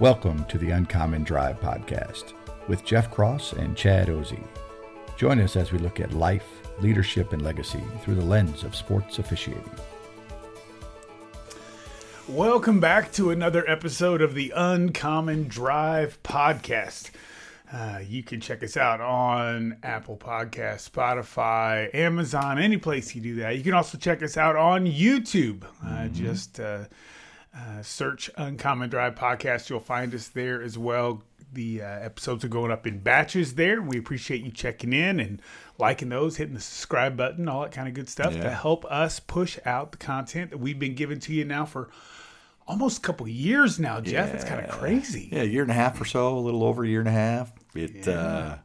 Welcome to the Uncommon Drive podcast with Jeff Cross and Chad Ozy. Join us as we look at life, leadership, and legacy through the lens of sports officiating. Welcome back to another episode of the Uncommon Drive podcast. Uh, you can check us out on Apple Podcast, Spotify, Amazon, any place you do that. You can also check us out on YouTube. Uh, Just uh, uh, search Uncommon Drive podcast. You'll find us there as well. The uh, episodes are going up in batches there. We appreciate you checking in and liking those, hitting the subscribe button, all that kind of good stuff to help us push out the content that we've been giving to you now for almost a couple years now, Jeff. It's kind of crazy. Yeah, a year and a half or so, a little over a year and a half. It uh,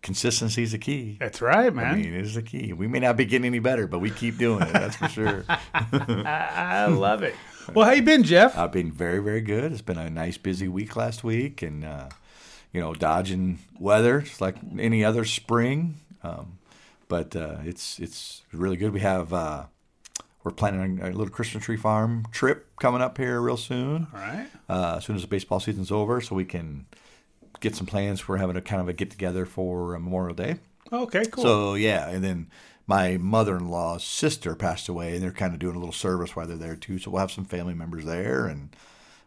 consistency is the key. That's right, man. I mean, it is the key. We may not be getting any better, but we keep doing it. That's for sure. I love it. Well, how you been, Jeff? I've been very, very good. It's been a nice, busy week last week, and uh, you know, dodging weather just like any other spring. Um, but uh, it's it's really good. We have uh, we're planning a little Christmas tree farm trip coming up here real soon. All right. Uh, as soon as the baseball season's over, so we can get some plans. We're having a kind of a get together for Memorial Day. Okay, cool. So yeah, and then my mother-in-law's sister passed away, and they're kind of doing a little service while they're there too. So we'll have some family members there, and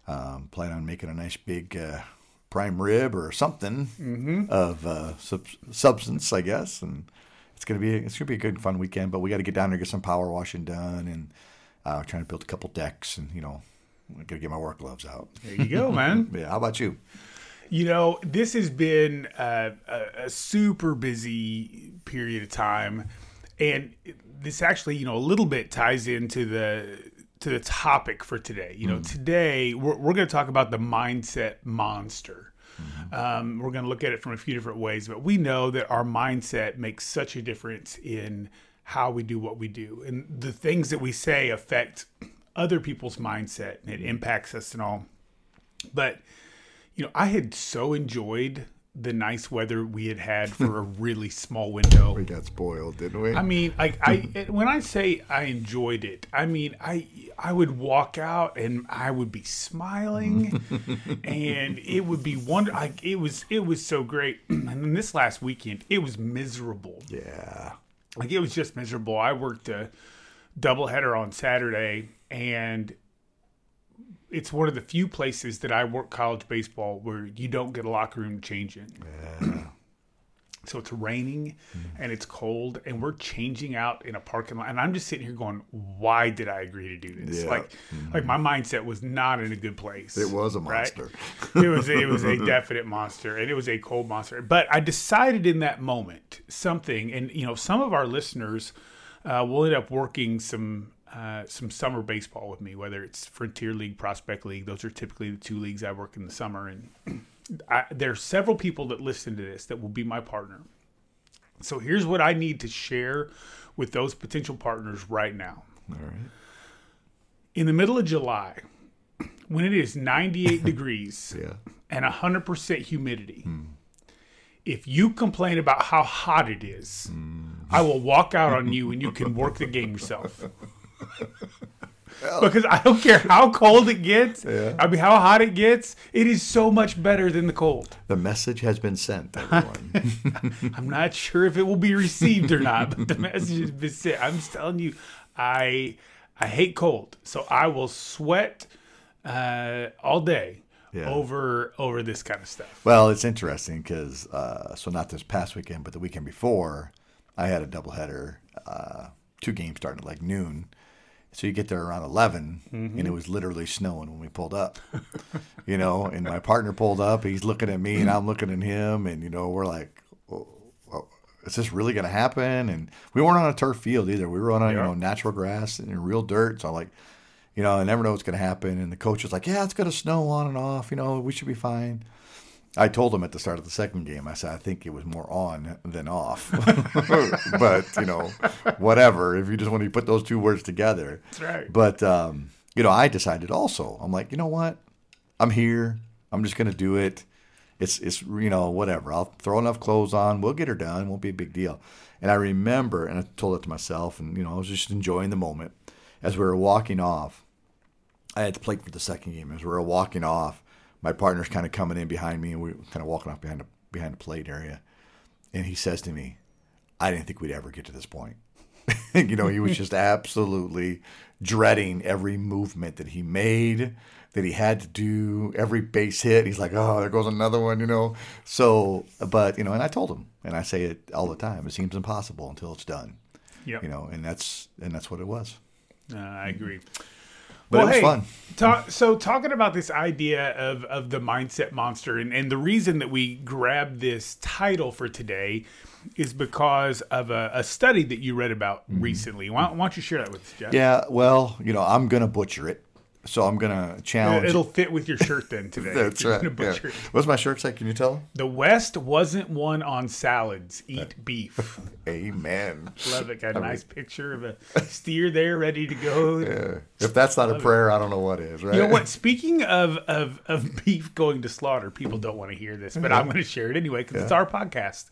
um, plan on making a nice big uh, prime rib or something of uh, sub- substance, I guess. And it's gonna be it's gonna be a good fun weekend. But we got to get down there, and get some power washing done, and uh, trying to build a couple decks, and you know, I got to get my work gloves out. there you go, man. Yeah, how about you? You know, this has been a, a, a super busy period of time, and this actually, you know, a little bit ties into the to the topic for today. You know, hmm. today we're, we're going to talk about the mindset monster. Mm-hmm. Um, we're going to look at it from a few different ways, but we know that our mindset makes such a difference in how we do what we do, and the things that we say affect other people's mindset, and it hmm. impacts us and all. But you know, I had so enjoyed the nice weather we had had for a really small window. We got spoiled, didn't we? I mean, like I when I say I enjoyed it, I mean I I would walk out and I would be smiling, and it would be wonder. Like it was it was so great. and then this last weekend, it was miserable. yeah. Like it was just miserable. I worked a doubleheader on Saturday, and it's one of the few places that I work college baseball where you don't get a locker room to change in. So it's raining and it's cold, and we're changing out in a parking lot. And I'm just sitting here going, "Why did I agree to do this?" Yeah. Like, like my mindset was not in a good place. It was a right? monster. it was it was a definite monster and it was a cold monster but i decided in that moment something and you know some of our listeners uh, will end up working some uh, some summer baseball with me whether it's frontier league prospect league those are typically the two leagues i work in the summer and I, there's several people that listen to this that will be my partner so here's what i need to share with those potential partners right now All right. in the middle of july when it is 98 degrees Yeah. and 100% humidity. If you complain about how hot it is, I will walk out on you and you can work the game yourself. because I don't care how cold it gets, I mean, how hot it gets, it is so much better than the cold. The message has been sent, everyone. I'm not sure if it will be received or not, but the message has been sent. I'm just telling you, I I hate cold, so I will sweat uh, all day Yeah. over over this kind of stuff. well, it's interesting because, uh, so not this past weekend, but the weekend before, I had a doubleheader, uh, two games starting at like noon. So you get there around 11, and it mm-hmm. was literally snowing when we pulled up. you know, and my partner pulled up. He's looking at me, and I'm looking at him, and, you know, we're like, oh, oh, is this really going to happen? And we weren't on a turf field either. We were on a you know natural grass and real dirt. So I'm like, you know, I never know what's going to happen. And the coach was like, yeah, it's going to snow on and off. You know, we should be fine. I told him at the start of the second game, I said, I think it was more on than off. but, you know, whatever. If you just want to put those two words together. That's right. But, um, you know, I decided also, I'm like, you know what? I'm here. I'm just going to do it. It's, it's, you know, whatever. I'll throw enough clothes on. We'll get her done. Won't be a big deal. And I remember, and I told it to myself, and, you know, I was just enjoying the moment as we were walking off. I had to play for the second game. As we were walking off, my partner's kind of coming in behind me, and we are kind of walking off behind the behind the plate area. And he says to me, "I didn't think we'd ever get to this point." you know, he was just absolutely dreading every movement that he made, that he had to do, every base hit. He's like, "Oh, there goes another one," you know. So, but you know, and I told him, and I say it all the time. It seems impossible until it's done. Yep. You know, and that's and that's what it was. Uh, I agree. But it was fun. Talk, so talking about this idea of, of the mindset monster and, and the reason that we grabbed this title for today is because of a, a study that you read about recently. Why, why don't you share that with us, Jeff? Mm-hmm. Yeah, well, you know, I'm gonna butcher it, so I'm gonna challenge. It'll fit with your shirt then today. That's right. yeah. What's my shirt say? Can you tell? The West wasn't won on salads. Eat beef. Amen. Love it. Got a nice picture of a steer there ready to go. Yeah. If that's not a prayer, I don't know what is. Right? You know what? Speaking of, of, of beef going to slaughter, people don't want to hear this, but I'm going to share it anyway because it's our podcast.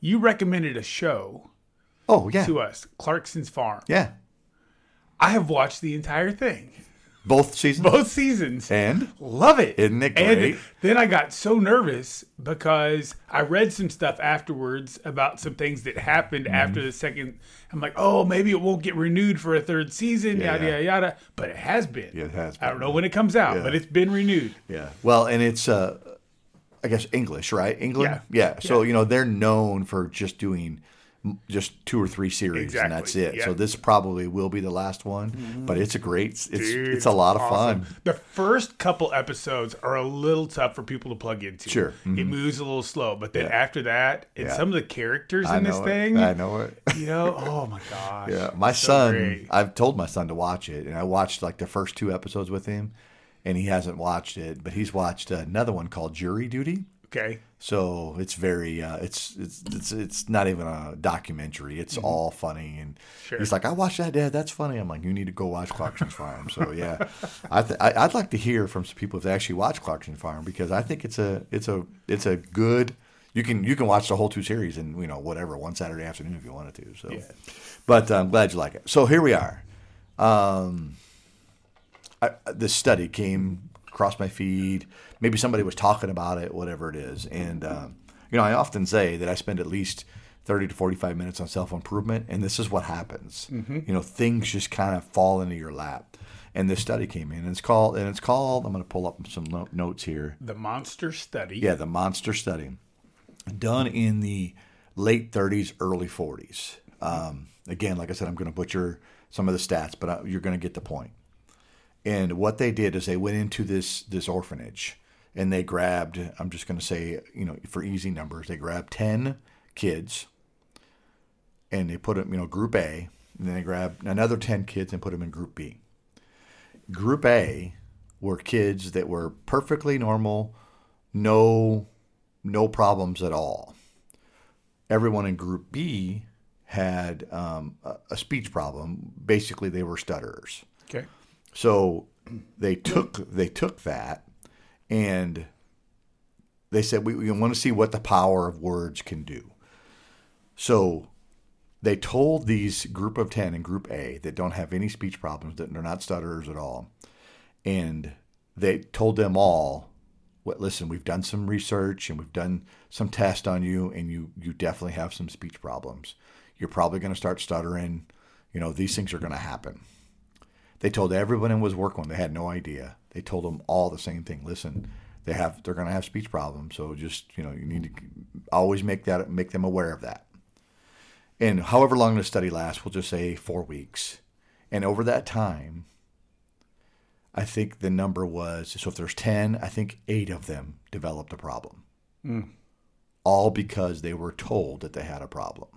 You recommended a show Oh yeah, to us, Clarkson's Farm. yeah. I have watched the entire thing, Both seasons. both seasons. And Love it. Isn't it And then I got so nervous because I read some stuff afterwards about some things that happened Mm-hmm. after the second. I'm like, oh, maybe it won't get renewed for a third season, Yeah, yada, yeah. yada, yada. But it has been. Yeah, it has I don't know when it comes out, but it's been renewed. yeah, well, and it's uh, I guess English, right? England. Yeah. So you know they're known for just doing just two or three series, and that's it. Yeah. So this probably will be the last one, but it's a great. It's Dude, it's a lot of awesome. fun. The first couple episodes are a little tough for people to plug into. Sure. Mm-hmm. It moves a little slow, but then after that, and Yeah. some of the characters I in this know thing. I know it. you know, oh my gosh. Yeah, my So son. great. I've told my son to watch it, and I watched like the first two episodes with him, and he hasn't watched it, but he's watched another one called Jury Duty. Okay. So it's very, uh, it's it's it's it's not even a documentary. It's all funny, and Mm-hmm. Sure. he's like, "I watched that, Dad. That's funny." I'm like, "You need to go watch Clarkson's Farm." So yeah, I th- I'd like to hear from some people if they actually watch Clarkson's Farm because I think it's a it's a it's a good. You can you can watch the whole two series in you know whatever one Saturday afternoon if you wanted to. So, but I'm glad you like it. So here we are. Um, I, this study came across my feed. Maybe somebody was talking about it, whatever it is. And, um, you know, I often say that I spend at least 30 to 45 minutes on self improvement, and this is what happens. You know, things just kind of fall into your lap. And this study came in, and it's called, and it's called, I'm going to pull up some no- notes here. The Monster Study. Yeah, the monster study, done in the late 30s, early 40s. Um, again, like I said, I'm going to butcher some of the stats, but I, you're going to get the point. And what they did is they went into this this orphanage and they grabbed. I'm just going to say, you know, for easy numbers, they grabbed 10 kids and they put them, you know, Group A, and then they grabbed another 10 kids and put them in Group B. Group A were kids that were perfectly normal, no no problems at all. Everyone in Group B had um, a speech problem. Basically, they were stutterers. Okay. So they took they took that and they said we, we want to see what the power of words can do. So they told these group of 10 in group A that don't have any speech problems that they're not stutterers at all and they told them all what listen we've done some research and we've done some tests on you and you you definitely have some speech problems. You're probably going to start stuttering. You know these things are going to happen they told everyone in was working they had no idea. They told them all the same thing. Listen they have they're going to have speech problems so just you know you need to always make that make them aware of that. And however long the study lasts we'll just say four weeks. And over that time I think the number was so if there's 10, I think eight of them developed a problem. all because they were told that they had a problem.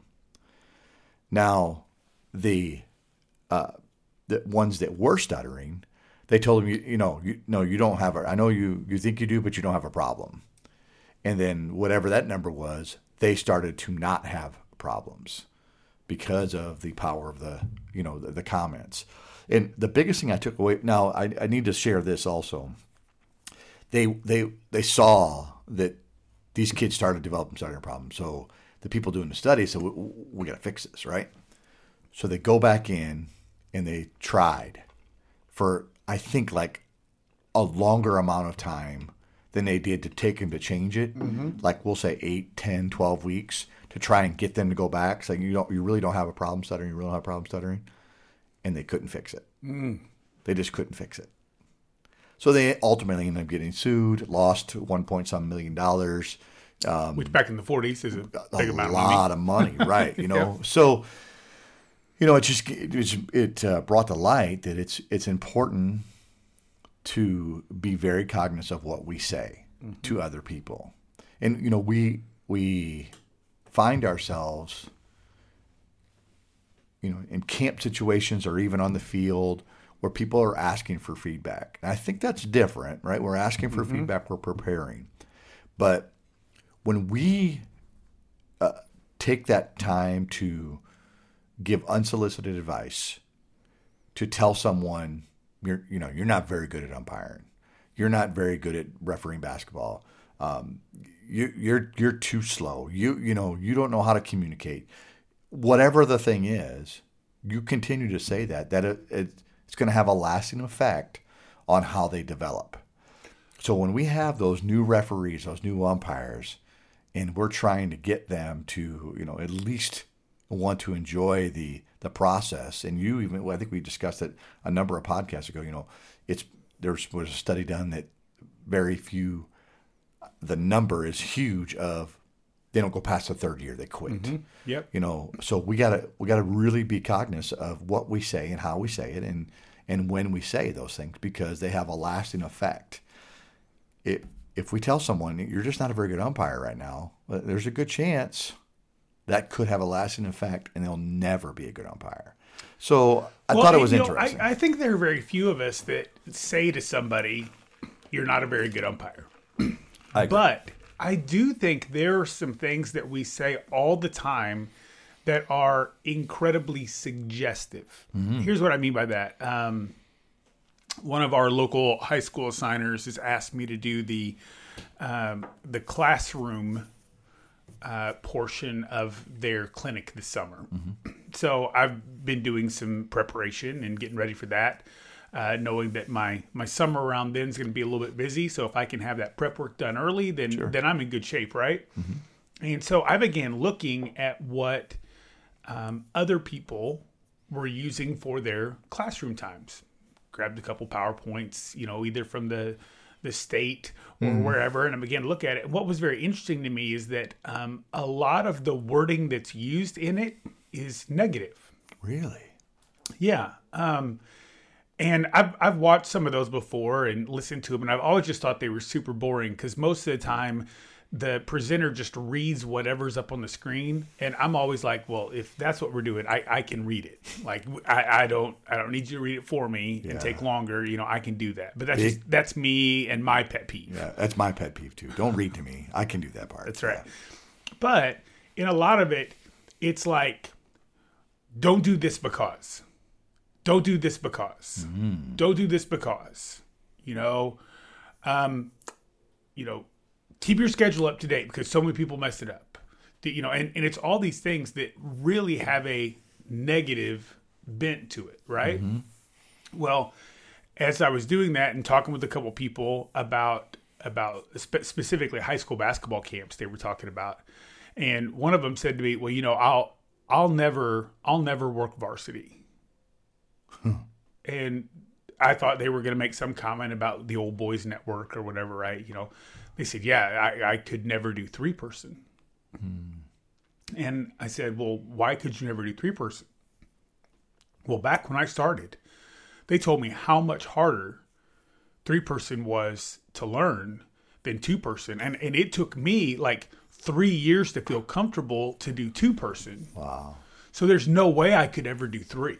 Now, the uh, the ones that were stuttering, they told them, you, you know, you, no, you don't have a. I know you you think you do, but you don't have a problem. And then whatever that number was, they started to not have problems because of the power of the you know the, the comments. And the biggest thing I took away now, I, I need to share this also. They they they saw that these kids started developing stuttering problems. So the people doing the study said, we, we got to fix this, right? So they go back in and they tried for, I think, like a longer amount of time than they did to take him to change it. Mm-hmm. Like we'll say 8, 10, 12 weeks to try and get them to go back. Saying, you don't, you really don't have a problem stuttering. You really don't have a problem stuttering. And they couldn't fix it. Mm. They just couldn't fix it. So they ultimately ended up getting sued, lost one point some million dollars. Um, Which back in the 40s is a big a amount lot of money, of money right? You know, yeah. so you know it just it, it uh, brought to light that it's it's important to be very cognizant of what we say mm-hmm. to other people, and you know we we find ourselves you know in camp situations or even on the field where people are asking for feedback. And I think that's different, right? We're asking for mm-hmm. feedback, we're preparing. But when we uh, take that time to give unsolicited advice, to tell someone you're, you know, you're not very good at umpiring, you're not very good at refereeing basketball, um, you, you're you're too slow, you you know, you don't know how to communicate. Whatever the thing is, you continue to say that that it, it it's going to have a lasting effect on how they develop. So when we have those new referees, those new umpires, and we're trying to get them to, you know, at least want to enjoy the the process. And you even, well, I think we discussed it a number of podcasts ago. You know, it's there was a study done that very few, the number is huge of they don't go past the third year, they quit. Mm-hmm. Yep. You know, so we gotta we gotta really be cognizant of what we say and how we say it and and when we say those things because they have a lasting effect. It, if we tell someone you're just not a very good umpire right now, there's a good chance that could have a lasting effect and they'll never be a good umpire. So I well, thought it was interesting. Know, I, I think there are very few of us that say to somebody, "You're not a very good umpire." I but I do think there are some things that we say all the time that are incredibly suggestive. Mm-hmm. Here's what I mean by that. Um, one of our local high school assigners has asked me to do the um, the classroom uh, portion of their clinic this summer. Mm-hmm. So I've been doing some preparation and getting ready for that uh, knowing that my my summer around then is going to be a little bit busy. So if I can have that prep work done early, then sure. then I'm in good shape, right? Mm-hmm. And so I began looking at what um, other people were using for their classroom times. Grabbed a couple powerpoints, you know, either from the the state or mm. wherever, and I began to look at it. What was very interesting to me is that um, a lot of the wording that's used in it is negative. Really? Yeah. Um, and I've I've watched some of those before and listened to them, and I've always just thought they were super boring because most of the time the presenter just reads whatever's up on the screen, and I'm always like, well, if that's what we're doing, I, I can read it. Like I, I don't I don't need you to read it for me yeah. and take longer. You know, I can do that. But that's just, that's me and my pet peeve. Yeah, that's my pet peeve too. Don't read to me. I can do that part. That's right. Yeah. But in a lot of it, it's like, don't do this because don't do this because mm-hmm. don't do this because you know um you know keep your schedule up to date because so many people mess it up you know and, and it's all these things that really have a negative bent to it right mm-hmm. well as i was doing that and talking with a couple people about about spe- specifically high school basketball camps they were talking about and one of them said to me well you know i'll i'll never i'll never work varsity and I thought they were going to make some comment about the old boys network or whatever, right? You know, they said, yeah, I, I could never do three person. Hmm. And I said, well, why could you never do three person? Well, back when I started, they told me how much harder three person was to learn than two person. And, and it took me like three years to feel comfortable to do two person. Wow. So there's no way I could ever do three.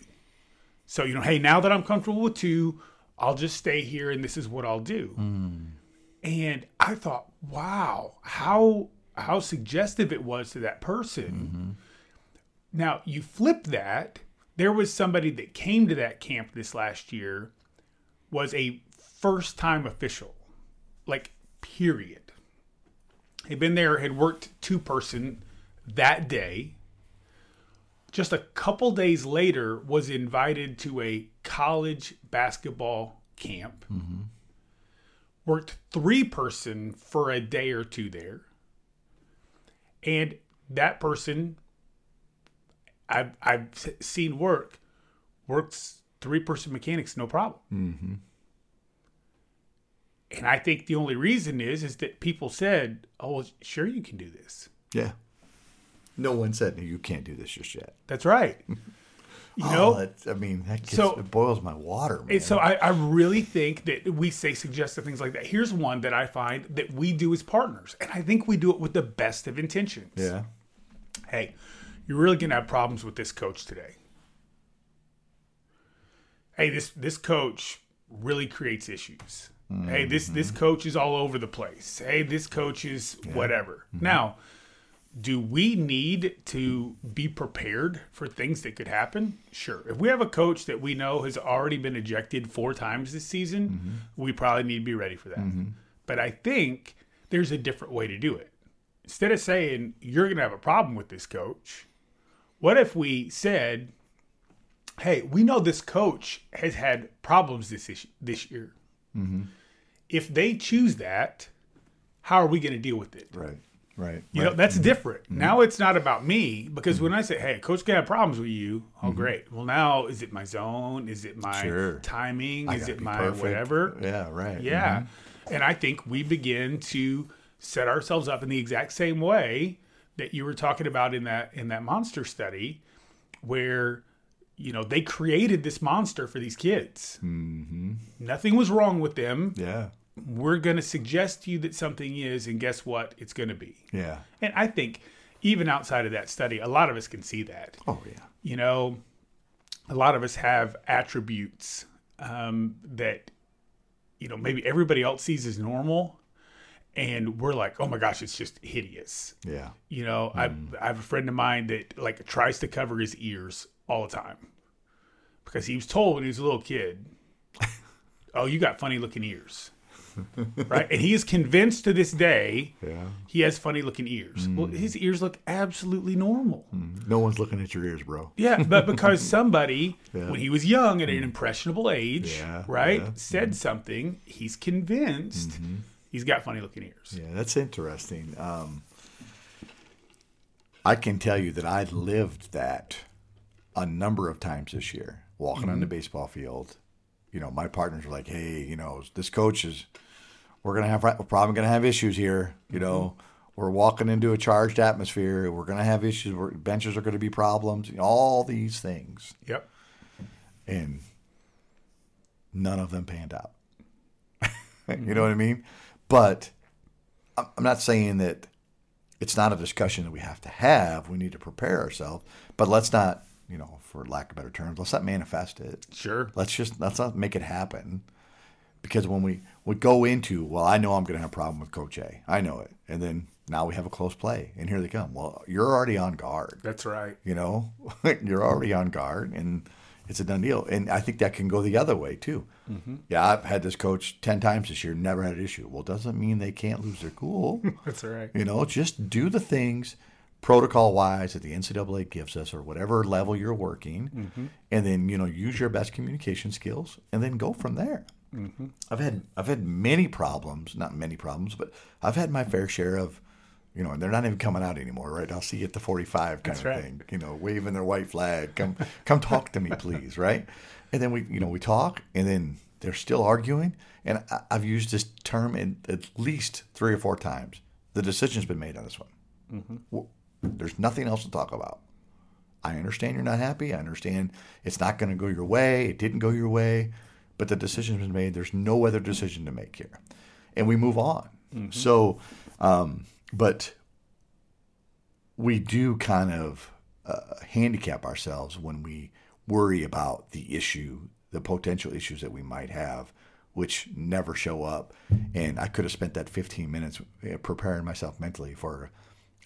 So, you know, hey, now that I'm comfortable with two, I'll just stay here and this is what I'll do. And I thought, wow, how how suggestive it was to that person. Mm-hmm. Now, you flip that, there was somebody that came to that camp this last year was a first time official. Like period. Had been there, had worked two person that day just a couple days later was invited to a college basketball camp mm-hmm. Worked three person for a day or two there. And that person i've, I've seen work works three person mechanics no problem. Mm-hmm. And i think the only reason is is that people said oh sure you can do this. Yeah. No one said you can't do this just yet. that's right you oh, know Oh, that's- I mean, that gets, So- it boils my water, man. So I, I really think that we say suggestive things like that. Here's one that I find that we do as partners, and I think we do it with the best of intentions. yeah. Hey, you're really gonna have problems with this coach today. Hey, this this coach really creates issues. Hey, this this mm-hmm. coach is all over the place. Hey, this coach is whatever. Now, mm-hmm. Do we need to be prepared for things that could happen? Sure. If we have a coach that we know has already been ejected four times this season, mm-hmm. we probably need to be ready for that. Mm-hmm. But I think there's a different way to do it. Instead of saying you're going to have a problem with this coach, what if we said, "Hey, we know this coach has had problems this issue, this year. Mm-hmm. If they choose that, how are we going to deal with it?" Right. Right. You right. know, that's different. Now it's not about me because when I say, "Hey, coach can have problems with you," oh great. Well, now is it my zone? Is it my Sure. timing? I Is it my perfect. whatever? Yeah. Right. Yeah. Mhm. And I think we begin to set ourselves up in the exact same way that you were talking about in that in that monster study where you know they created this monster for these kids. Mm-hmm. Nothing was wrong with them. Yeah. We're going to suggest to you that something is, and guess what? It's going to be. Yeah. And I think even outside of that study, a lot of us can see that. Oh yeah. You know, a lot of us have attributes um, that, you know, maybe everybody else sees as normal. And we're like, oh my gosh, it's just hideous. Yeah. You know, I, I have a friend of mine that like tries to cover his ears all the time because he was told when he was a little kid, oh, you got funny looking ears. right. And he is convinced to this day Yeah. he has funny looking ears. Mm. Well, his ears look absolutely normal. Mm. No one's looking at your ears, bro. Yeah, but because somebody, Yeah. when he was young at an mm. impressionable age, Yeah, right, said something, he's convinced mm-hmm. he's got funny looking ears. Yeah, that's interesting. Um, I can tell you that I lived that a number of times this year, walking on the mm-hmm. baseball field. You know, my partners were like, "Hey, you know, this coach is, we're gonna have, we're probably gonna have issues here. You know, mm-hmm. we're walking into a charged atmosphere. We're gonna have issues. We're, benches are gonna be problems. You know, all these things, Yep. and none of them panned out. you know mm-hmm. what I mean? But I'm I'm not saying that it's not a discussion that we have to have. We need to prepare ourselves, but let's not, you know, for lack of better terms, let's not manifest it. Sure. Let's just let's not make it happen. Because when we would go into, well, I know I'm going to have a problem with Coach A. I know it, and then now we have a close play, and here they come. Well, you're already on guard. That's right. You know, you're already on guard, and it's a done deal. And I think that can go the other way too. Mm-hmm. Yeah, I've had this coach ten times this year, never had an issue. Well, doesn't mean they can't lose their cool. That's right. you know, just do the things protocol wise that the NCAA gives us, or whatever level you're working, mm-hmm. and then you know use your best communication skills, and then go from there. Mm-hmm. I've had I've had many problems, not many problems, but I've had my fair share of, you know, and they're not even coming out anymore, right? I'll see you at the 45 kind That's of right. thing, you know, waving their white flag, come come talk to me, please, right? And then we, you know, we talk, and then they're still arguing, and I, I've used this term in at least three or four times. The decision's been made on this one. Mm-hmm. W- There's nothing else to talk about. I understand you're not happy. I understand it's not going to go your way. It didn't go your way, but the decision's been made. There's no other decision to make here, and we move on. So, um, but we do kind of uh, handicap ourselves when we worry about the issue, the potential issues that we might have, which never show up. And I could have spent that 15 minutes uh, preparing myself mentally for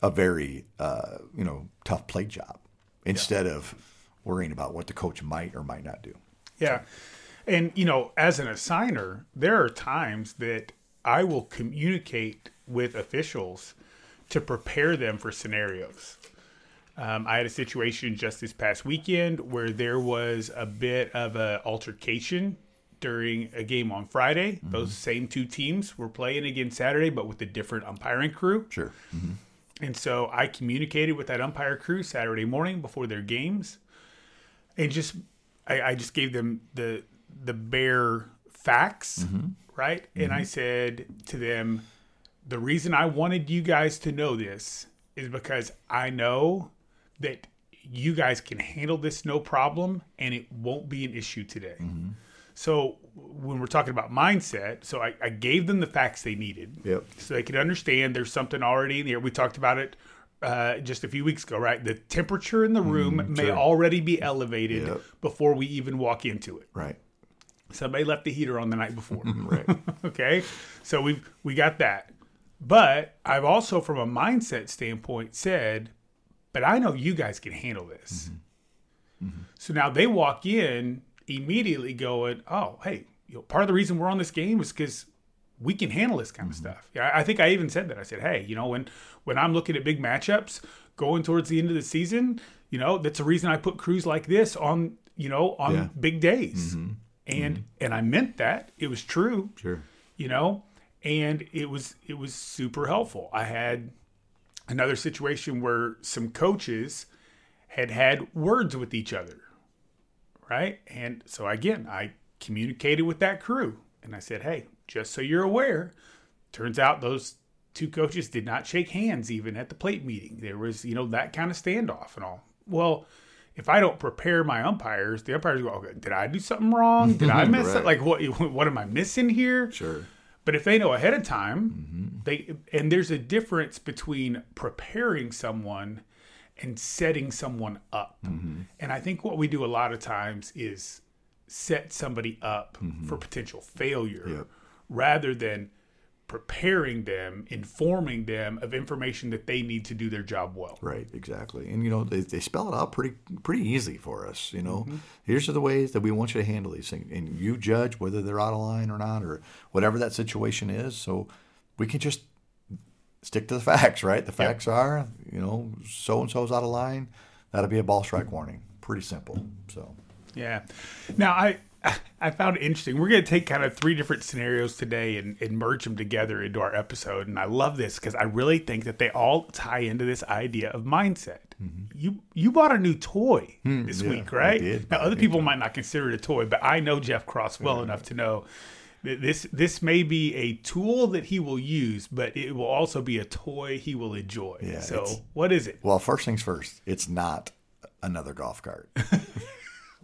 a very, uh, you know, tough play job instead of worrying about what the coach might or might not do. Yeah. And, you know, as an assigner, there are times that I will communicate with officials to prepare them for scenarios. Um, I had a situation just this past weekend where there was a bit of a altercation during a game on Friday. Mm-hmm. Those same two teams were playing again Saturday, but with a different umpiring crew. Sure. Mm-hmm. And so I communicated with that umpire crew Saturday morning before their games, and just I, I just gave them the the bare facts, mm-hmm. right? And I mm-hmm. said to them, the reason I wanted you guys to know this is because I know that you guys can handle this no problem and it won't be an issue today. Mm-hmm. So when we're talking about mindset, so I, I, gave them the facts they needed, yep. so they could understand there's something already in here. We talked about it uh, just a few weeks ago, right? The temperature in the room mm, may already be elevated yep. before we even walk into it. Right. Somebody left the heater on the night before. right. okay. So we we got that. But I've also, from a mindset standpoint, said, but I know you guys can handle this. Mm-hmm. Mm-hmm. So now they walk in immediately going, oh, hey, you know, part of the reason we're on this game is because we can handle this kind mm-hmm. of stuff. Yeah, I think I even said that. I said, hey, you know, when when I'm looking at big matchups going towards the end of the season, you know, that's the reason I put crews like this on, you know, on yeah. big days. And mm-hmm. and I meant that. It was true. Sure. You know, and it was it was super helpful. I had another situation where some coaches had had words with each other, right? And so again, I communicated with that crew and I said, "Hey, just so you're aware, turns out those two coaches did not shake hands even at the plate meeting. There was, you know, that kind of standoff and all." Well, if I don't prepare my umpires, the umpires go, okay, "Did I do something wrong? Did I miss right. it? Like what? What am I missing here?" Sure. But if they know ahead of time, mm-hmm. they and there's a difference between preparing someone and setting someone up. Mm-hmm. And I think what we do a lot of times is set somebody up mm-hmm. for potential failure yep. rather than preparing them, informing them of information that they need to do their job well. Right, exactly. And you know, they, they spell it out pretty pretty easy for us. You know, mm-hmm. here's are the ways that we want you to handle these things, and you judge whether they're out of line or not, or whatever that situation is. So we can just stick to the facts, right? The facts yep. are, you know, so and so's out of line. That'll be a ball strike warning. Pretty simple. So. Yeah. Now I I found it interesting. We're going to take kind of three different scenarios today and, and merge them together into our episode. And I love this because I really think that they all tie into this idea of mindset. Mm-hmm. You you bought a new toy mm, this yeah, week, right? Now other people might not consider it a toy, but I know Jeff Cross well yeah. enough to know that this this may be a tool that he will use, but it will also be a toy he will enjoy. So what is it? Well, first things first, it's not another golf cart.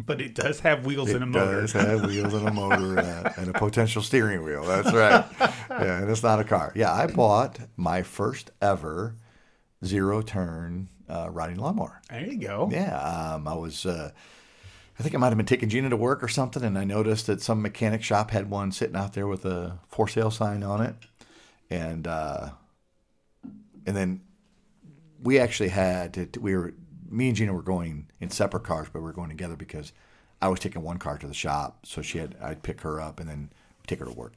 but it does have wheels it and a motor. It does have wheels and a motor uh, and a potential steering wheel. That's right. Yeah, and it's not a car. Yeah, I bought my first ever zero turn uh, riding lawnmower. There you go. Yeah, um, I was. Uh, I think I might have been taking Gina to work or something, and I noticed that some mechanic shop had one sitting out there with a for sale sign on it, and uh, and then we actually had to, we were me and Gina were going in separate cars, but we were going together because I was taking one car to the shop, so she had I'd pick her up and then take her to work.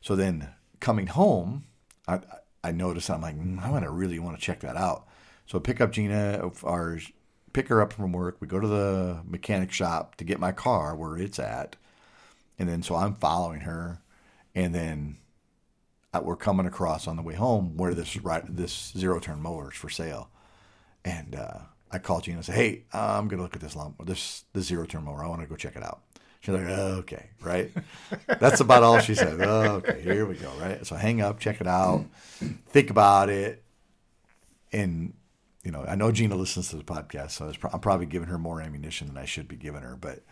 So then coming home, I I noticed I'm like mm, I want to really want to check that out. So I pick up Gina, our pick her up from work. We go to the mechanic shop to get my car where it's at, and then so I'm following her, and then we're coming across on the way home where this right this zero turn mower is for sale, and uh, I called Gina and said, "Hey, I'm gonna look at this lawn, this the zero turn mower. I want to go check it out." She's like, "Okay, right." That's about all she said. Okay, here we go. Right. So hang up, check it out, think about it, and you know, I know Gina listens to the podcast, so I'm probably giving her more ammunition than I should be giving her. But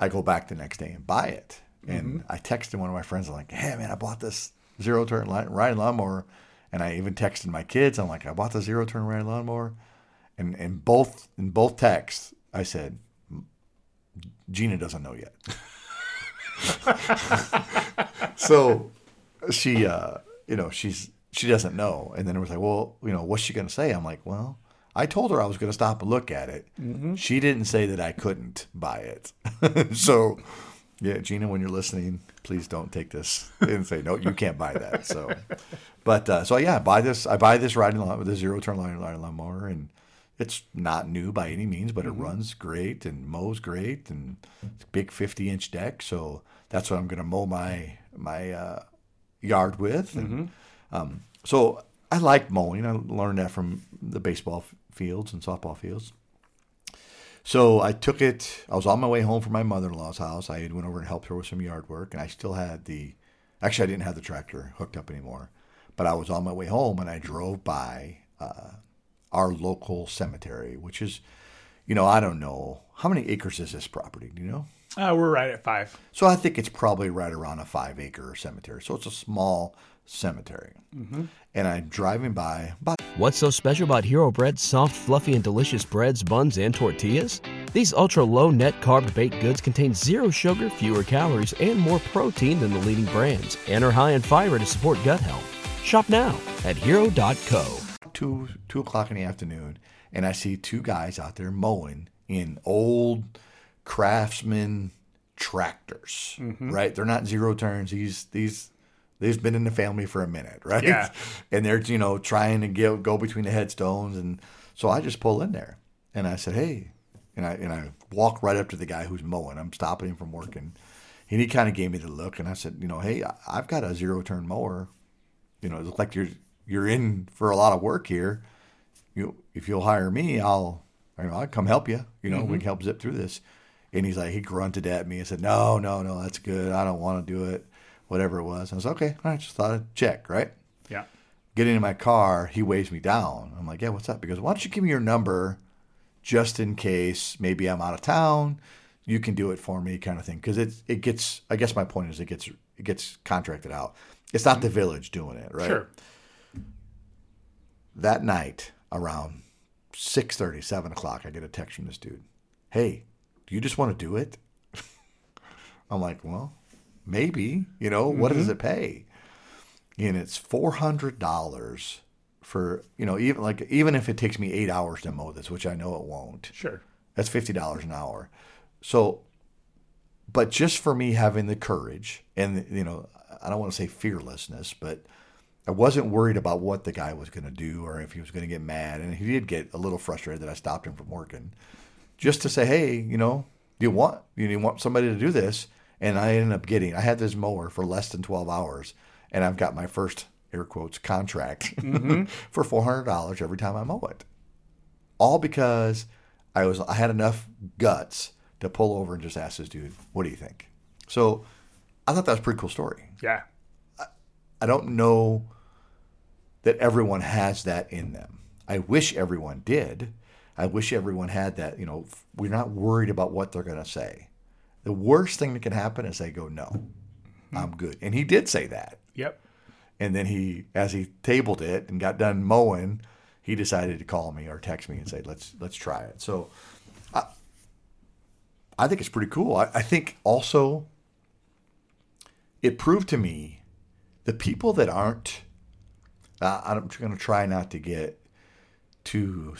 I go back the next day and buy it, and mm-hmm. I texted one of my friends. I'm like, "Hey, man, I bought this zero turn riding lawnmower." And I even texted my kids. I'm like, I bought the zero turn ride lawnmower, and in both in both texts, I said, Gina doesn't know yet. so she, uh, you know, she's she doesn't know. And then it was like, well, you know, what's she going to say? I'm like, well, I told her I was going to stop and look at it. Mm-hmm. She didn't say that I couldn't buy it. so, yeah, Gina, when you're listening, please don't take this and say no, you can't buy that. So, but uh, so yeah, I buy this. I buy this riding lawn with a zero turn line lawnmower, and it's not new by any means, but mm-hmm. it runs great and mows great, and it's a big 50 inch deck. So that's what I'm going to mow my my uh, yard with. And, mm-hmm. um, so I like mowing. I learned that from the baseball fields and softball fields. So I took it. I was on my way home from my mother-in-law's house. I went over and helped her with some yard work, and I still had the. Actually, I didn't have the tractor hooked up anymore, but I was on my way home, and I drove by uh, our local cemetery, which is, you know, I don't know how many acres is this property. Do you know? Uh, we're right at five. So I think it's probably right around a five-acre cemetery. So it's a small cemetery. Mm-hmm. And I'm driving by. What's so special about Hero Bread's soft, fluffy, and delicious breads, buns, and tortillas? These ultra low net carb baked goods contain zero sugar, fewer calories, and more protein than the leading brands, and are high in fiber to support gut health. Shop now at hero.co. Two, two o'clock in the afternoon, and I see two guys out there mowing in old craftsman tractors, mm-hmm. right? They're not zero turns. These these they've been in the family for a minute, right? Yeah. And they're, you know, trying to get, go between the headstones. And so I just pull in there and I said, hey, and I, and I walk right up to the guy who's mowing. I'm stopping him from working. And he kind of gave me the look and I said, you know, hey, I've got a zero turn mower. You know, it looks like you're, you're in for a lot of work here. You, if you'll hire me, I'll, you know, I'll come help you. You know, mm-hmm. we can help zip through this. And he's like, he grunted at me and said, no, no, no, that's good. I don't want to do it whatever it was. I was okay. I just thought I'd check, right? Yeah. Getting in my car, he waves me down. I'm like, yeah, what's up? Because why don't you give me your number just in case maybe I'm out of town. You can do it for me, kind of thing. Because it it gets. I guess my point is it gets it gets contracted out. It's not the village doing it, right? Sure. That night around 6.30, 7 o'clock, I get a text from this dude. Hey, do you just want to do it? I'm like, well, maybe you know mm-hmm. what does mm-hmm. it pay and it's $400 for you know even like even if it takes me eight hours to mow this which i know it won't sure that's $50 an hour so but just for me having the courage and you know i don't want to say fearlessness but i wasn't worried about what the guy was going to do or if he was going to get mad and he did get a little frustrated that i stopped him from working just to say hey you know do you want you want somebody to do this and I ended up getting, I had this mower for less than 12 hours, and I've got my first, air quotes, contract mm-hmm. for $400 every time I mow it. All because I was, I had enough guts to pull over and just ask this dude, what do you think? So I thought that was a pretty cool story. Yeah. I, don't know that everyone has that in them. I wish everyone did. I wish everyone had that. You know, we're not worried about what they're going to say. The worst thing that can happen is they go, no. I'm good. And he did say that. Yep. And then he, as he tabled it and got done mowing, he decided to call me or text me and say, let's, let's try it. So I, I think it's pretty cool. I, I think also it proved to me the people that aren't, uh, I'm going to try not to get too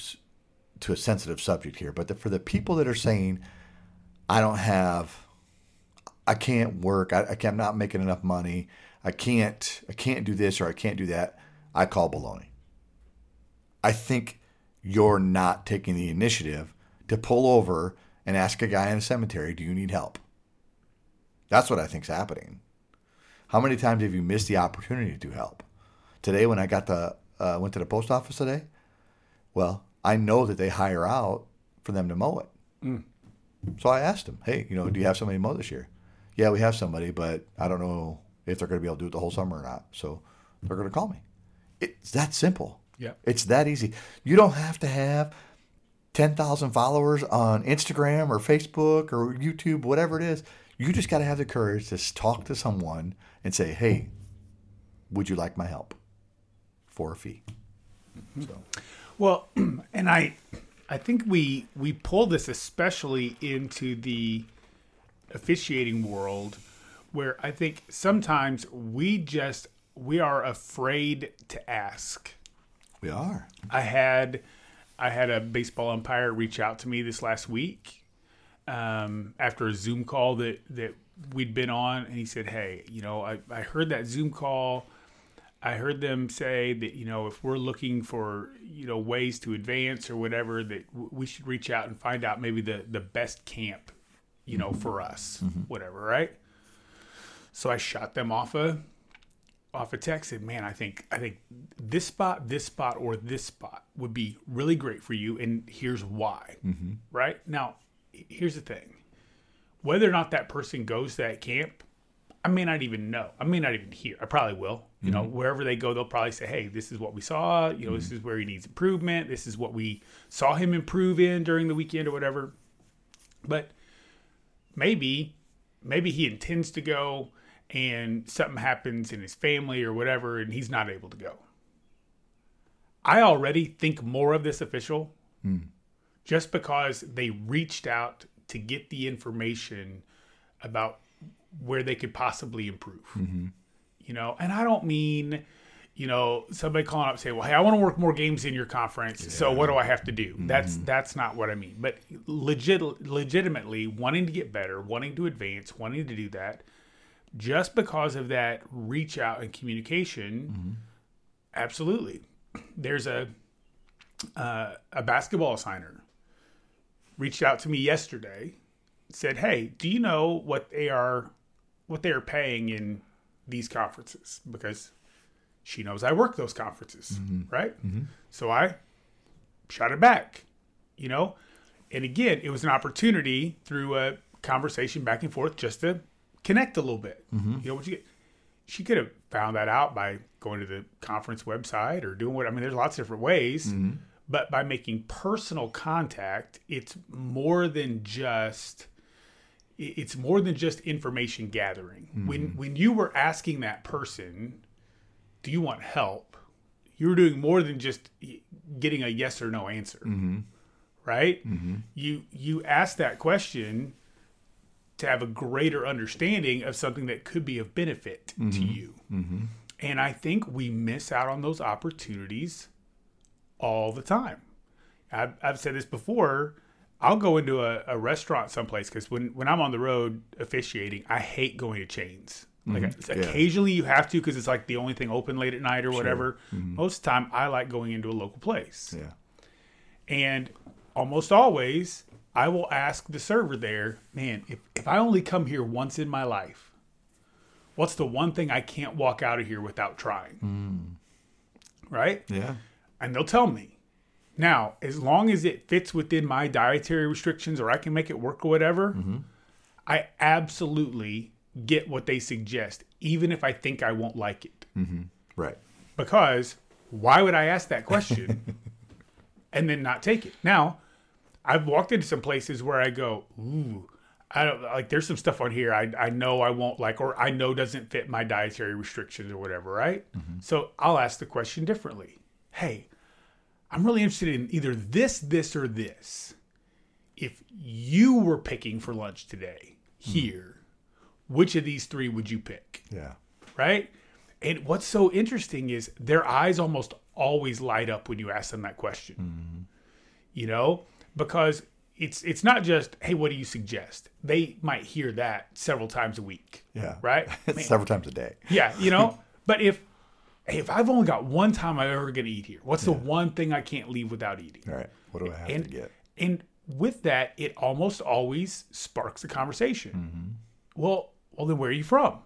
to a sensitive subject here, but the, for the people that are saying, I don't have, I can't work. I, I can't, I'm not making enough money. I can't, I can't do this or I can't do that. I call baloney. I think you're not taking the initiative to pull over and ask a guy in a cemetery, do you need help? That's what I think's happening. How many times have you missed the opportunity to help? Today, when I got the uh, went to the post office today, well, I know that they hire out for them to mow it. Mm. So I asked them, hey, you know, do you have somebody to mow this year? Yeah, we have somebody, but I don't know if they're going to be able to do it the whole summer or not. So they're going to call me. It's that simple. Yeah. It's that easy. You don't have to have 10,000 followers on Instagram or Facebook or YouTube, whatever it is. You just got to have the courage to talk to someone and say, hey, would you like my help? for a fee. So Well, and I, I think we we pull this especially into the officiating world, where I think sometimes we just we are afraid to ask. we are. I had I had a baseball umpire reach out to me this last week um, after a Zoom call that that we'd been on, and he said, "Hey, you know, I, I heard that Zoom call. I heard them say that you know if we're looking for you know ways to advance or whatever, that w- we should reach out and find out maybe the the best camp, you know, for us, whatever, right?" So I shot them off a off a text said, "Man, I think I think this spot, this spot, or this spot would be really great for you, and here's why." Mm-hmm. Right now, here's the thing: whether or not that person goes to that camp, I may not even know. I may not even hear. I probably will. You know, mm-hmm. wherever they go, they'll probably say, "Hey, this is what we saw. You know, this mm-hmm. is where he needs improvement. This is what we saw him improve in during the weekend, or whatever." But maybe maybe he intends to go and something happens in his family or whatever and he's not able to go i already think more of this official hmm. just because they reached out to get the information about where they could possibly improve. Mm-hmm. You know and i don't mean you know somebody calling up saying well hey i want to work more games in your conference so what do i have to do? Mm-hmm. That's that's not what i mean. But legit legitimately wanting to get better wanting to advance wanting to do that just because of that reach out and communication mm-hmm. absolutely. There's a uh, a basketball assigner reached out to me yesterday said hey do you know what they are what they are paying in these conferences because she knows I work those conferences, mm-hmm. right? Mm-hmm. So I shot it back, you know? And again, it was an opportunity through a conversation back and forth just to connect a little bit. Mm-hmm. You know what you get? She could have found that out by going to the conference website or doing what I mean, there's lots of different ways. But by making personal contact, it's more than just it's more than just information gathering. Hmm. When when you were asking that person, do you want help? You were doing more than just getting a yes or no answer, mm-hmm. right? Mm-hmm. You you asked that question to have a greater understanding of something that could be of benefit to mm-hmm. you. And I think we miss out on those opportunities all the time. I've, I've said this before. I'll go into a, a restaurant someplace because when, when I'm on the road officiating, I hate going to chains. Like mm-hmm. occasionally you have to because it's like the only thing open late at night or whatever. Mm-hmm. Most of the time, I like going into a local place. Yeah. And almost always, I will ask the server there, man, if, if I only come here once in my life, what's the one thing I can't walk out of here without trying? Mm. Right? Yeah. And they'll tell me. Now, as long as it fits within my dietary restrictions or I can make it work or whatever, mm-hmm. I absolutely get what they suggest, even if I think I won't like it. Mm-hmm. Right. Because why would I ask that question and then not take it? Now, I've walked into some places where I go, ooh, I don't like. There's some stuff on here I I know I won't like, or I know doesn't fit my dietary restrictions or whatever, right? Mm-hmm. So I'll ask the question differently. Hey, I'm really interested in either this, this, or this. If you were picking for lunch today hmm. here, which of these three would you pick? Yeah. right? And what's so interesting is their eyes almost always light up when you ask them that question. Mm-hmm. You know, because it's it's not just hey, what do you suggest? They might hear that several times a week. Yeah. Right? Several times a day. Yeah, you know. but if hey, if I've only got one time I'm ever going to eat here, what's the one thing I can't leave without eating? All right. What do I have and to get? and with that, it almost always sparks a conversation. Mm-hmm. Well, well, then where are you from?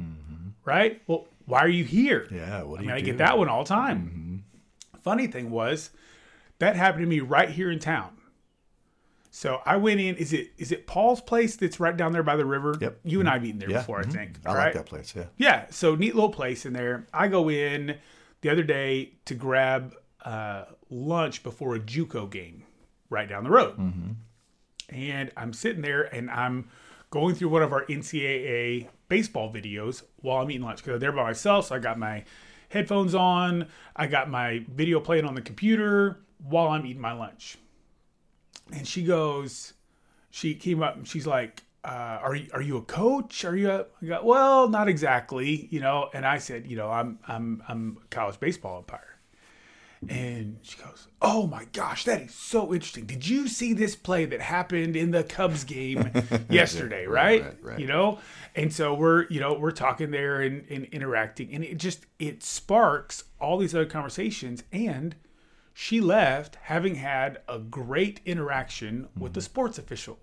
Mm-hmm. Right? Well, why are you here? Yeah. What I mean, you I do? get that one all the time. Mm-hmm. Funny thing was, that happened to me right here in town. So I went in. Is it is it Paul's place that's right down there by the river? Yep. You and I've eaten there Yeah. before, mhm. I think. I right? like that place. Yeah. Yeah, so neat little place in there. I go in the other day to grab uh, lunch before a JUCO game right down the road, and I'm sitting there and I'm going through one of our NCAA baseball videos while I'm eating lunch because I'm there by myself. So I got my headphones on. I got my video playing on the computer while I'm eating my lunch. And she goes, she came up and she's like, uh, are you are you a coach? Are you a, I got, well, not exactly, you know. And I said, you know, I'm I'm I'm a college baseball umpire. And she goes, "Oh my gosh, that is so interesting. Did you see this play that happened in the Cubs game yesterday, right, right, right. You know?" And so we're, you know, we're talking there and, and interacting and it just it sparks all these other conversations and she left having had a great interaction with the sports official.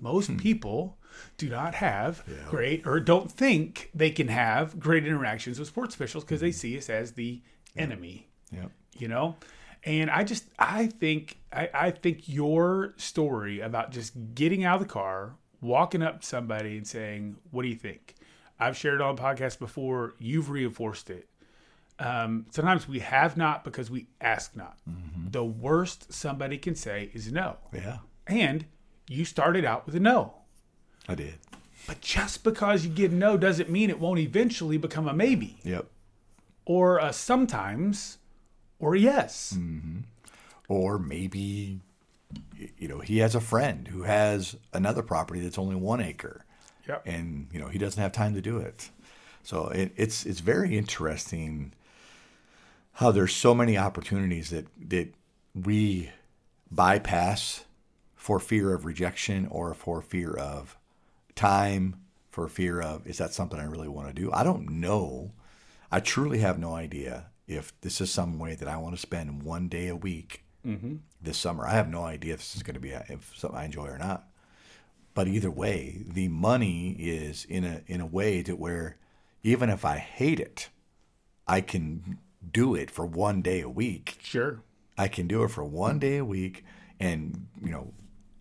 Most hmm. people do not have great or don't think they can have great interactions with sports officials because they hmm. see us as the enemy Yep. you know? And i just i think I, I think your story about just getting out of the car walking up to somebody and saying what do you think? I've shared it on podcasts before. You've reinforced it um, sometimes we have not because we ask not the worst somebody can say is no Yeah. and you started out with a no I did. but just because you get a no doesn't mean it won't eventually become a maybe Yep. or a sometimes or a yes Or maybe, you know, he has a friend who has another property that's only one acre, Yep. and you know he doesn't have time to do it. So it, it's it's very interesting how there's so many opportunities that that we bypass for fear of rejection or for fear of time, for fear of is that something I really want to do? I don't know. I truly have no idea if this is some way that I want to spend one day a week mm-hmm. this summer. I have no idea if this is going to be a, if something I enjoy or not. But either way, the money is in a in a way to where even if I hate it, I can do it for one day a week. sure I can do it for one day a week and, you know,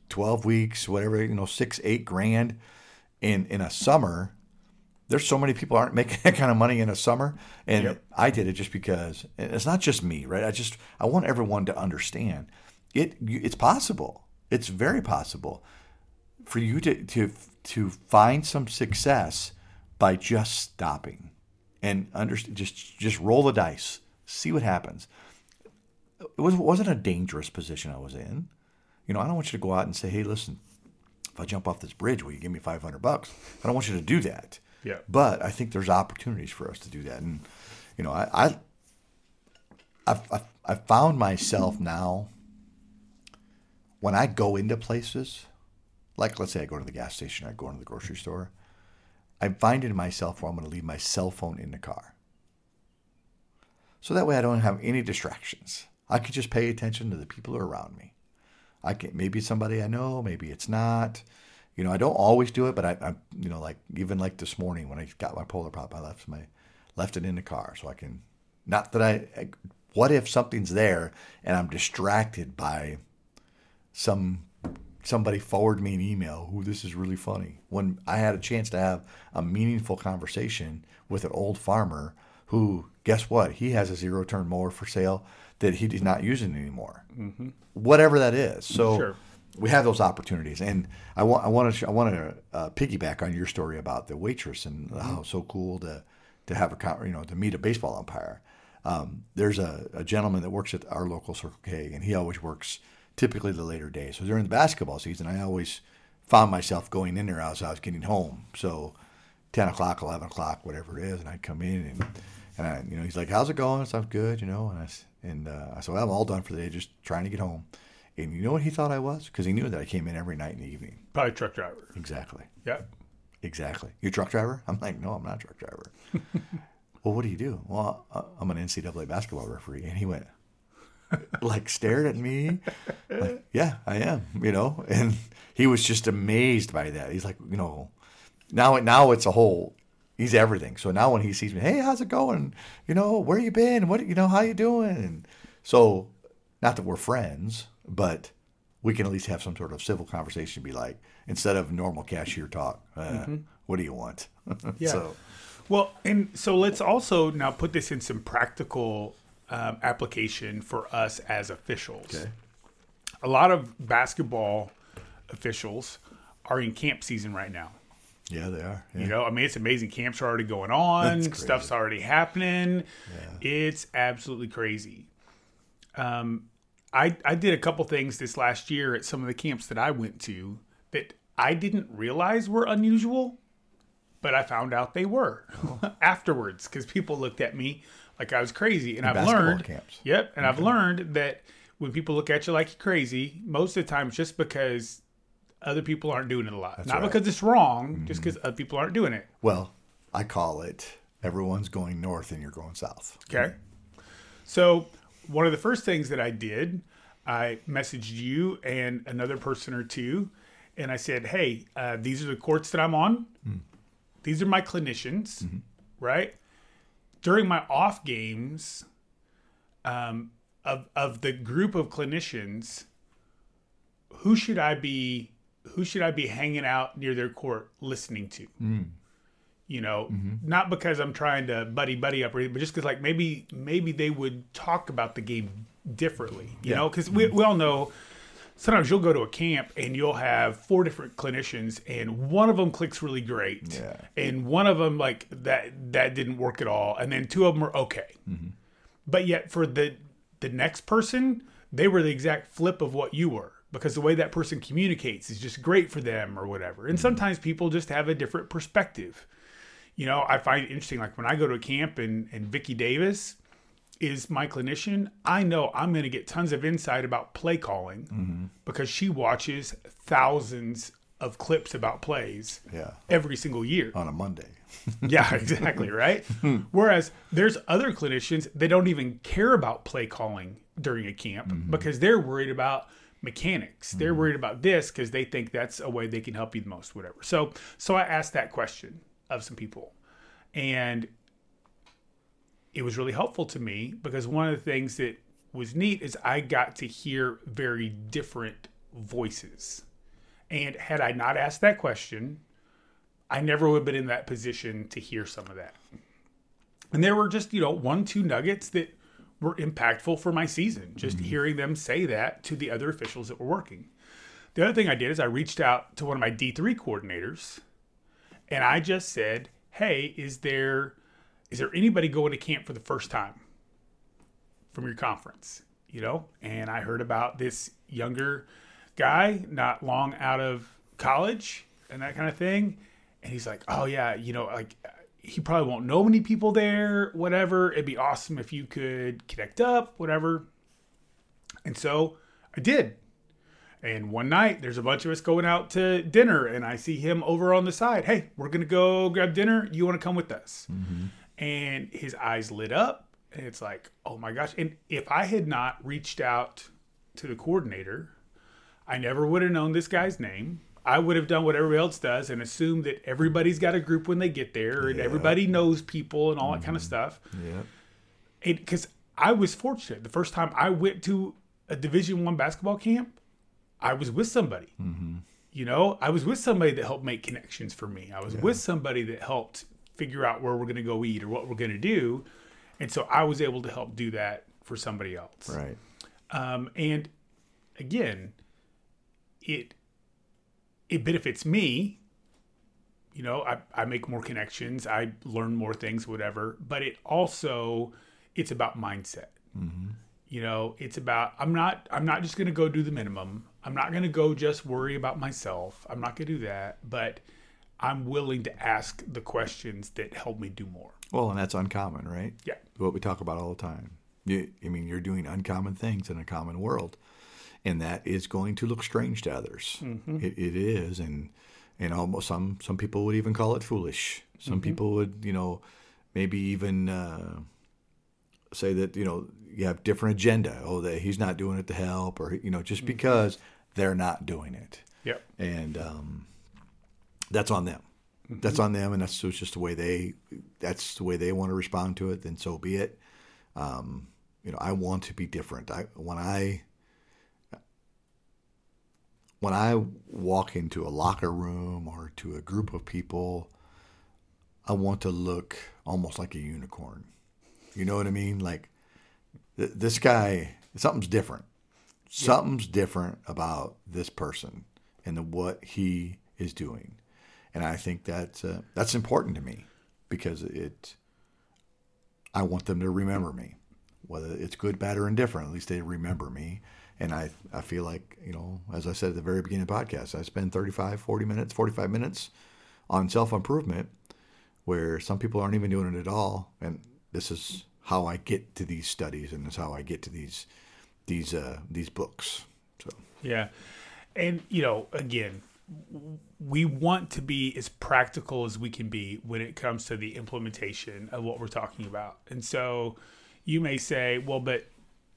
12 weeks, whatever, you know, six, eight grand in, in a summer. There's so many people aren't making that kind of money in a summer. And Yep. I did it just because and it's not just me, right? I just, I want everyone to understand it. It's possible. It's very possible for you to, to, to find some success by just stopping and under, just, just roll the dice, see what happens it was wasn't a dangerous position I was in. You know, I don't want you to go out and say, "Hey, listen, if I jump off this bridge, will you give me five hundred bucks?" I don't want you to do that. Yeah. But I think there's opportunities for us to do that, and you know, I, I I've, I've, I've found myself now when I go into places, like let's say I go to the gas station, I go into the grocery store, I'm finding myself where I'm going to leave my cell phone in the car. So that way I don't have any distractions. I can just pay attention to the people around me. I can maybe somebody I know, maybe it's not. You know, I don't always do it, but I, I you know, like even like this morning when I got my polar pop, I left my left it in the car so I can not that I, I what if something's there and I'm distracted by some somebody forward me an email who this is really funny when i had a chance to have a meaningful conversation with an old farmer who guess what? He has a zero turn mower for sale that he he's not using anymore. Mm-hmm. whatever that is. So Sure. we have those opportunities. And i want i want to i want to uh, piggyback on your story about the waitress and how it's so cool to to have a you know to meet a baseball umpire. Um, there's a, a gentleman that works at our local Circle K, and he always works typically the later days. So during the basketball season, I always found myself going in there as I was getting home. So 10 o'clock, 11 o'clock, whatever it is, and I'd come in and, and I, you know, he's like, "How's it going?" Sounds good, you know. And I and uh, I said, well, "I'm all done for the day, just trying to get home." And you know what he thought I was? Because he knew that I came in every night in the evening. Probably truck driver. Exactly. Yep. Exactly. You a truck driver? I'm like, no, I'm not a truck driver. well, what do you do? Well, I'm an NCAA basketball referee. And he went, like, stared at me, like, yeah, I am, you know? And he was just amazed by that. He's like, you know, now, now it's a whole, he's everything. So now when he sees me, hey, how's it going? You know, where you been? What, you know, how you doing? And so, not that we're friends, but we can at least have some sort of civil conversation. Be like, instead of normal cashier talk, uh, what do you want? Yeah. so, Well, and so let's also now put this in some practical um, application for us as officials. Okay. A lot of basketball officials are in camp season right now. Yeah, they are. Yeah. You know, I mean, it's amazing. Camps are already going on. Stuff's already happening. It's absolutely crazy. Um, I I did a couple things this last year at some of the camps that I went to that I didn't realize were unusual, but I found out they were afterwards because people looked at me like I was crazy, and I've basketball learned. camps. Yep, and I've learned that when people look at you like you're crazy, most of the time it's just because other people aren't doing it a lot, not right. Mm-hmm. because it's wrong, just because other people aren't doing it. Well, I call it everyone's going north and you're going south. Okay. So one of the first things that I did, I messaged you and another person or two, and I said, "Hey, uh, these are the courts that I'm on. These are my clinicians, right? During my off games, um, of of the group of clinicians, who should I be? Who should I be hanging out near their court listening to?" you know not because i'm trying to buddy buddy up or anything, but just because like maybe maybe they would talk about the game differently you know because we, we all know sometimes you'll go to a camp and you'll have four different clinicians and one of them clicks really great Yeah. and one of them like that that didn't work at all and then two of them are okay. Mm-hmm. But yet for the the next person they were the exact flip of what you were because the way that person communicates is just great for them or whatever. And mm-hmm. sometimes people just have a different perspective. You know i find it interesting like when i go to a camp and and vicky davis is my clinician i know i'm going to get tons of insight about play calling mm-hmm. because she watches thousands of clips about plays Yeah. every single year On a Monday. yeah, exactly, right? Whereas there's other clinicians that don't even care about play calling during a camp mm-hmm. because they're worried about mechanics. They're mm-hmm. worried about this because they think that's a way they can help you the most, whatever. So so I asked that question of some people. And it was really helpful to me because one of the things that was neat is I got to hear very different voices. And had I not asked that question, I never would have been in that position to hear some of that. And there were just, you know, one, two nuggets that were impactful for my season, just mm-hmm. hearing them say that to the other officials that were working. The other thing I did is I reached out to one of my D3 coordinators and I just said, "Hey, is there is there anybody going to camp for the first time from your conference?" You know, and I heard about this younger guy not long out of college and that kind of thing, and he's like, "Oh yeah, you know, like he probably won't know many people there, whatever. It'd be awesome if you could connect up, whatever." And so I did. And one night, there's a bunch of us going out to dinner, and I see him over on the side. Hey, we're gonna go grab dinner. You want to come with us? Mm-hmm. And his eyes lit up, and it's like, oh my gosh! And if I had not reached out to the coordinator, I never would have known this guy's name. I would have done what everybody else does and assumed that everybody's got a group when they get there, and everybody knows people and all that kind of mm-hmm. stuff Yeah. It because I was fortunate. The first time I went to a Division One basketball camp, I was with somebody. Mm-hmm. You know, I was with somebody that helped make connections for me. I was with somebody that helped figure out where we're going to go eat or what we're going to do, and so I was able to help do that for somebody else. Right. Um, and again, it it benefits me. You know, I, I make more connections, I learn more things, whatever. But it also it's about mindset. You know, it's about I'm not I'm not just gonna go do the minimum. I'm not gonna go just worry about myself. I'm not gonna do that. But I'm willing to ask the questions that help me do more. Well, and that's uncommon, right? Yeah. What we talk about all the time. You, I mean, you're doing uncommon things in a common world, and that is going to look strange to others. It, it is, and and almost some some people would even call it foolish. Some people would, you know, maybe even uh, say that you know you have different agenda. Oh, that he's not doing it to help, or you know, just because they're not doing it Yep. and um, that's on them. That's on them, and that's it's just the way they. That's the way they want to respond to it. Then so be it. Um, you know, I want to be different. I when I when I walk into a locker room or to a group of people, I want to look almost like a unicorn. You know what I mean? Like th- this guy, something's different. Something's different about this person and the, what he is doing. And I think that uh, that's important to me because it. I want them to remember me, whether it's good, bad, or indifferent. At least they remember me, and I I feel like you know, as I said at the very beginning of the podcast, I spend 35, 40 minutes, 45 minutes on self improvement, where some people aren't even doing it at all, and this is how I get to these studies, and this is how I get to these these uh, these books. So Yeah. And, you know, again, we want to be as practical as we can be when it comes to the implementation of what we're talking about. And so you may say, well, but,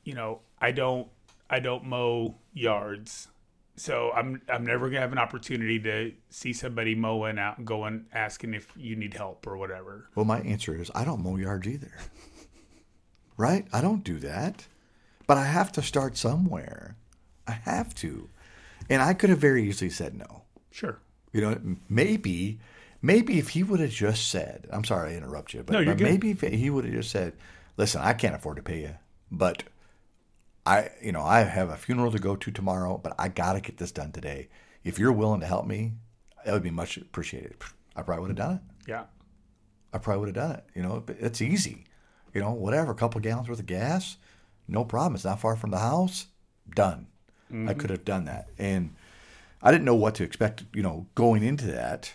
you know, I don't I don't mow yards. So I'm I'm never gonna have an opportunity to see somebody mowing out and going asking if you need help or whatever. Well, my answer is I don't mow yards either. right? I don't do that. But I have to start somewhere. I have to. And I could have very easily said no. Sure. You know, maybe, maybe if he would have just said, I'm sorry I interrupt you, but, No, but maybe if he would have just said, listen, I can't afford to pay you, but I, you know, I have a funeral to go to tomorrow, but I got to get this done today. If you're willing to help me, that would be much appreciated. I probably would have done it. Yeah. I probably would have done it. You know, it's easy. You know, whatever, a couple gallons worth of gas, no problem. It's not far from the house. Done. I could have done that. And I didn't know what to expect, you know, going into that.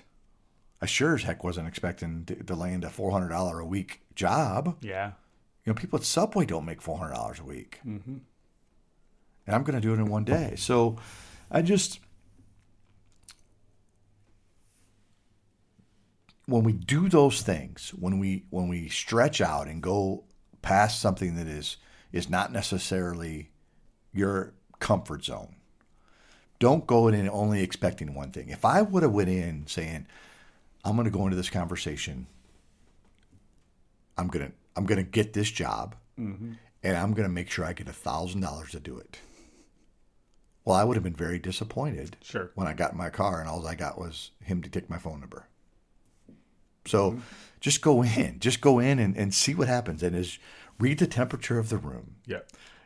I sure as heck wasn't expecting to, to land a $400 a week job. Yeah. You know, people at Subway don't make $400 a week. Mm-hmm. And I'm going to do it in one day. So I just, when we do those things, when we when we stretch out and go past something that is is not necessarily your comfort zone, don't go in only expecting one thing. If I would have went in saying, "I'm going to go into this conversation, I'm gonna I'm gonna get this job, mm-hmm. and I'm gonna make sure I get a thousand dollars to do it," well, I would have been very disappointed Sure. when I got in my car and all I got was him to take my phone number. So mm-hmm. just go in, just go in and, and see what happens and is read the temperature of the room. Yeah.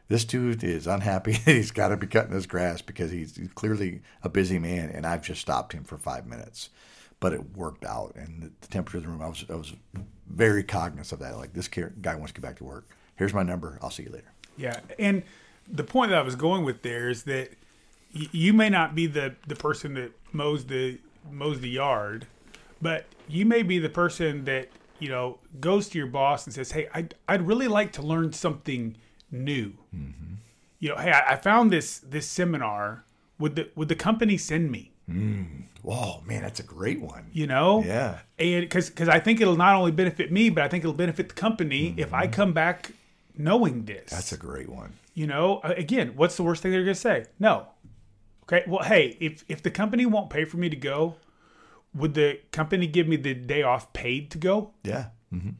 This dude is unhappy. he's got to be cutting his grass because he's, clearly a busy man, and I've just stopped him for five minutes. But it worked out, and the, the temperature of the room, I was, I was very cognizant of that. Like, this guy wants to get back to work. Here's my number. I'll see you later. Yeah, and the point that I was going with there is that y- you may not be the the person that mows the mows the yard, but you may be the person that you know goes to your boss and says, "Hey, I'd I'd really like to learn something new." Mm-hmm. You know, hey, I, I found this this seminar. Would the would the company send me? Mm. Whoa, man, that's a great one. You know, Yeah. and because because I think it'll not only benefit me, but I think it'll benefit the company if I mm-hmm. come back knowing this. That's a great one. You know, again, what's the worst thing they're going to say? No. Okay. Well, hey, if if the company won't pay for me to go, would the company give me the day off paid to go? Yeah. Mm-hmm.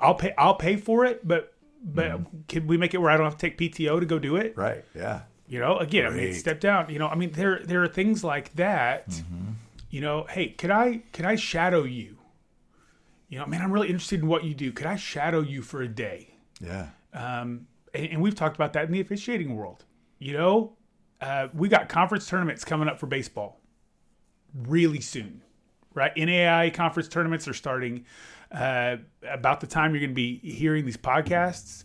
I'll pay. I'll pay for it, but but can we make it where I don't have to take PTO to go do it? Right. Yeah. You know, again, I mean, step down. You know, I mean, there there are things like that. You know, hey, could I could I shadow you? You know, man, I'm really interested in what you do. Could I shadow you for a day? Yeah. um, and, and we've talked about that in the officiating world. You know, uh, we got conference tournaments coming up for baseball really soon, right? NAIA conference tournaments are starting uh, about the time you're going to be hearing these podcasts.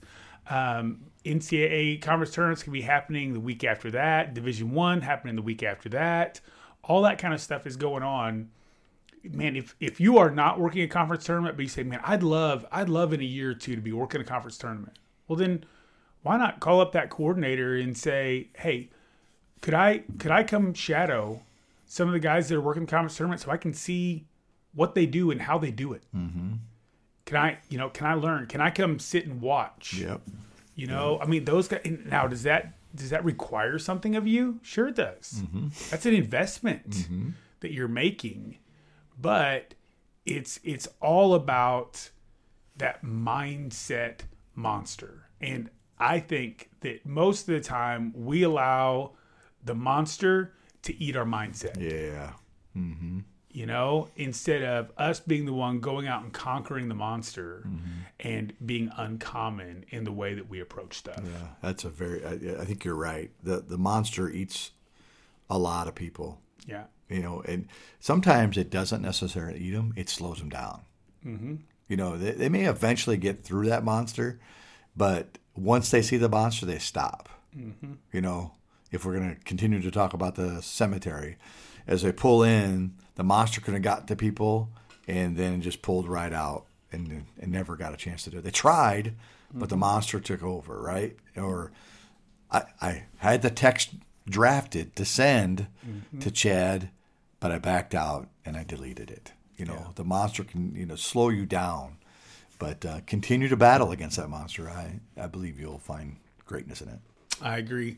Um, NCAA conference tournaments can be happening the week after that. Division One happening the week after that. All that kind of stuff is going on man, if if you are not working a conference tournament, but you say, man, I'd love, I'd love in a year or two to be working a conference tournament. Well, then why not call up that coordinator and say, hey, could I could I come shadow some of the guys that are working the conference tournament so I can see what they do and how they do it? Mm-hmm. Can I, you know, can I learn? Can I come sit and watch? Yep. You know, I mean, those guys. Now, does that does that require something of you? Sure, it does. Mm-hmm. That's an investment mm-hmm. that you're making, but it's it's all about that mindset monster. And I think that most of the time we allow the monster to eat our mindset Yeah. Mm-hmm. You know, instead of us being the one going out and conquering the monster and being uncommon in the way that we approach stuff. Yeah, that's a very. I, I think you're right. the The monster eats a lot of people, Yeah. You know, and sometimes it doesn't necessarily eat them; it slows them down. Mm-hmm. You know, they, they may eventually get through that monster, but once they see the monster, they stop. Mm-hmm. You know, if we're going to continue to talk about the cemetery, as they pull in, the monster could have got to people and then just pulled right out and, and never got a chance to do it. They tried, but mm-hmm. the monster took over, right? Or I, I had the text drafted to send mm-hmm. to Chad, but I backed out and I deleted it. You know, yeah. the monster can you know slow you down, but uh, continue to battle against that monster. I I believe you'll find greatness in it. I agree.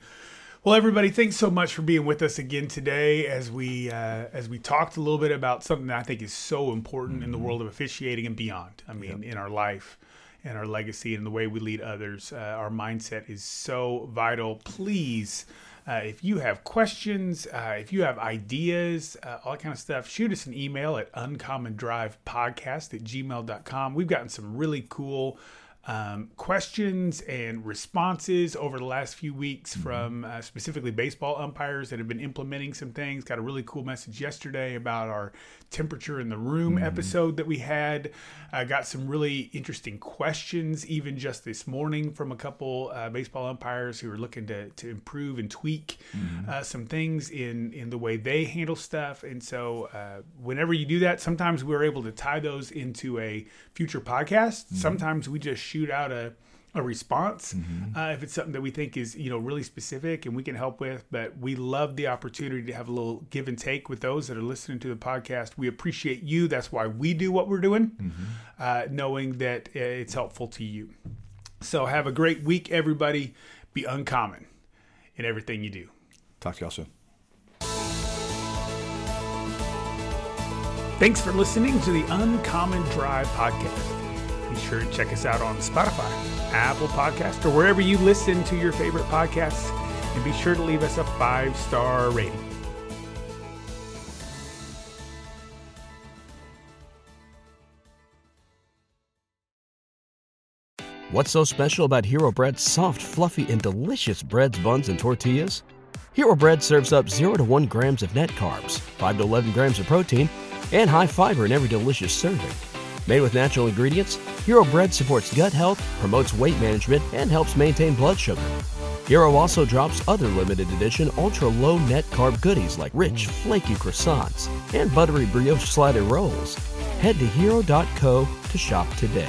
Well, everybody, thanks so much for being with us again today as we uh, as we talked a little bit about something that I think is so important mm-hmm. in the mm-hmm. world of officiating and beyond. I mean, yep. in our life and our legacy and the way we lead others, uh, our mindset is so vital. Please. Uh, if you have questions, uh, if you have ideas, uh, all that kind of stuff, shoot us an email at uncommondrivepodcast at gmail.com. We've gotten some really cool um, questions and responses over the last few weeks mm-hmm. from uh, specifically baseball umpires that have been implementing some things. Got a really cool message yesterday about our temperature in the room mm-hmm. episode that we had. Uh, got some really interesting questions, even just this morning, from a couple uh, baseball umpires who are looking to, to improve and tweak mm-hmm. Uh, some things in, in the way they handle stuff. And so, uh, whenever you do that, sometimes we're able to tie those into a future podcast. Mm-hmm. Sometimes we just shoot out a a response mm-hmm. uh, if it's something that we think is you know really specific and we can help with but we love the opportunity to have a little give and take with those that are listening to the podcast. We appreciate you. That's why we do what we're doing mm-hmm. uh, knowing that uh, it's helpful to you. So have a great week everybody. Be uncommon in everything you do. Talk to y'all soon. Thanks for listening to the uncommon drive podcast be sure to check us out on Spotify, Apple Podcast, or wherever you listen to your favorite podcasts. And be sure to leave us a five star rating. What's so special about Hero Bread's soft, fluffy, and delicious breads, buns, and tortillas? Hero Bread serves up 0 to 1 grams of net carbs, 5 to 11 grams of protein, and high fiber in every delicious serving. Made with natural ingredients, Hero Bread supports gut health, promotes weight management, and helps maintain blood sugar. Hero also drops other limited edition ultra low net carb goodies like rich, flaky croissants and buttery brioche slider rolls. Head to hero.co to shop today.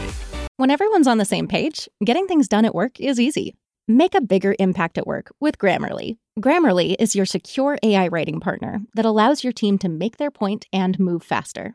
When everyone's on the same page, getting things done at work is easy. Make a bigger impact at work with Grammarly. Grammarly is your secure AI writing partner that allows your team to make their point and move faster.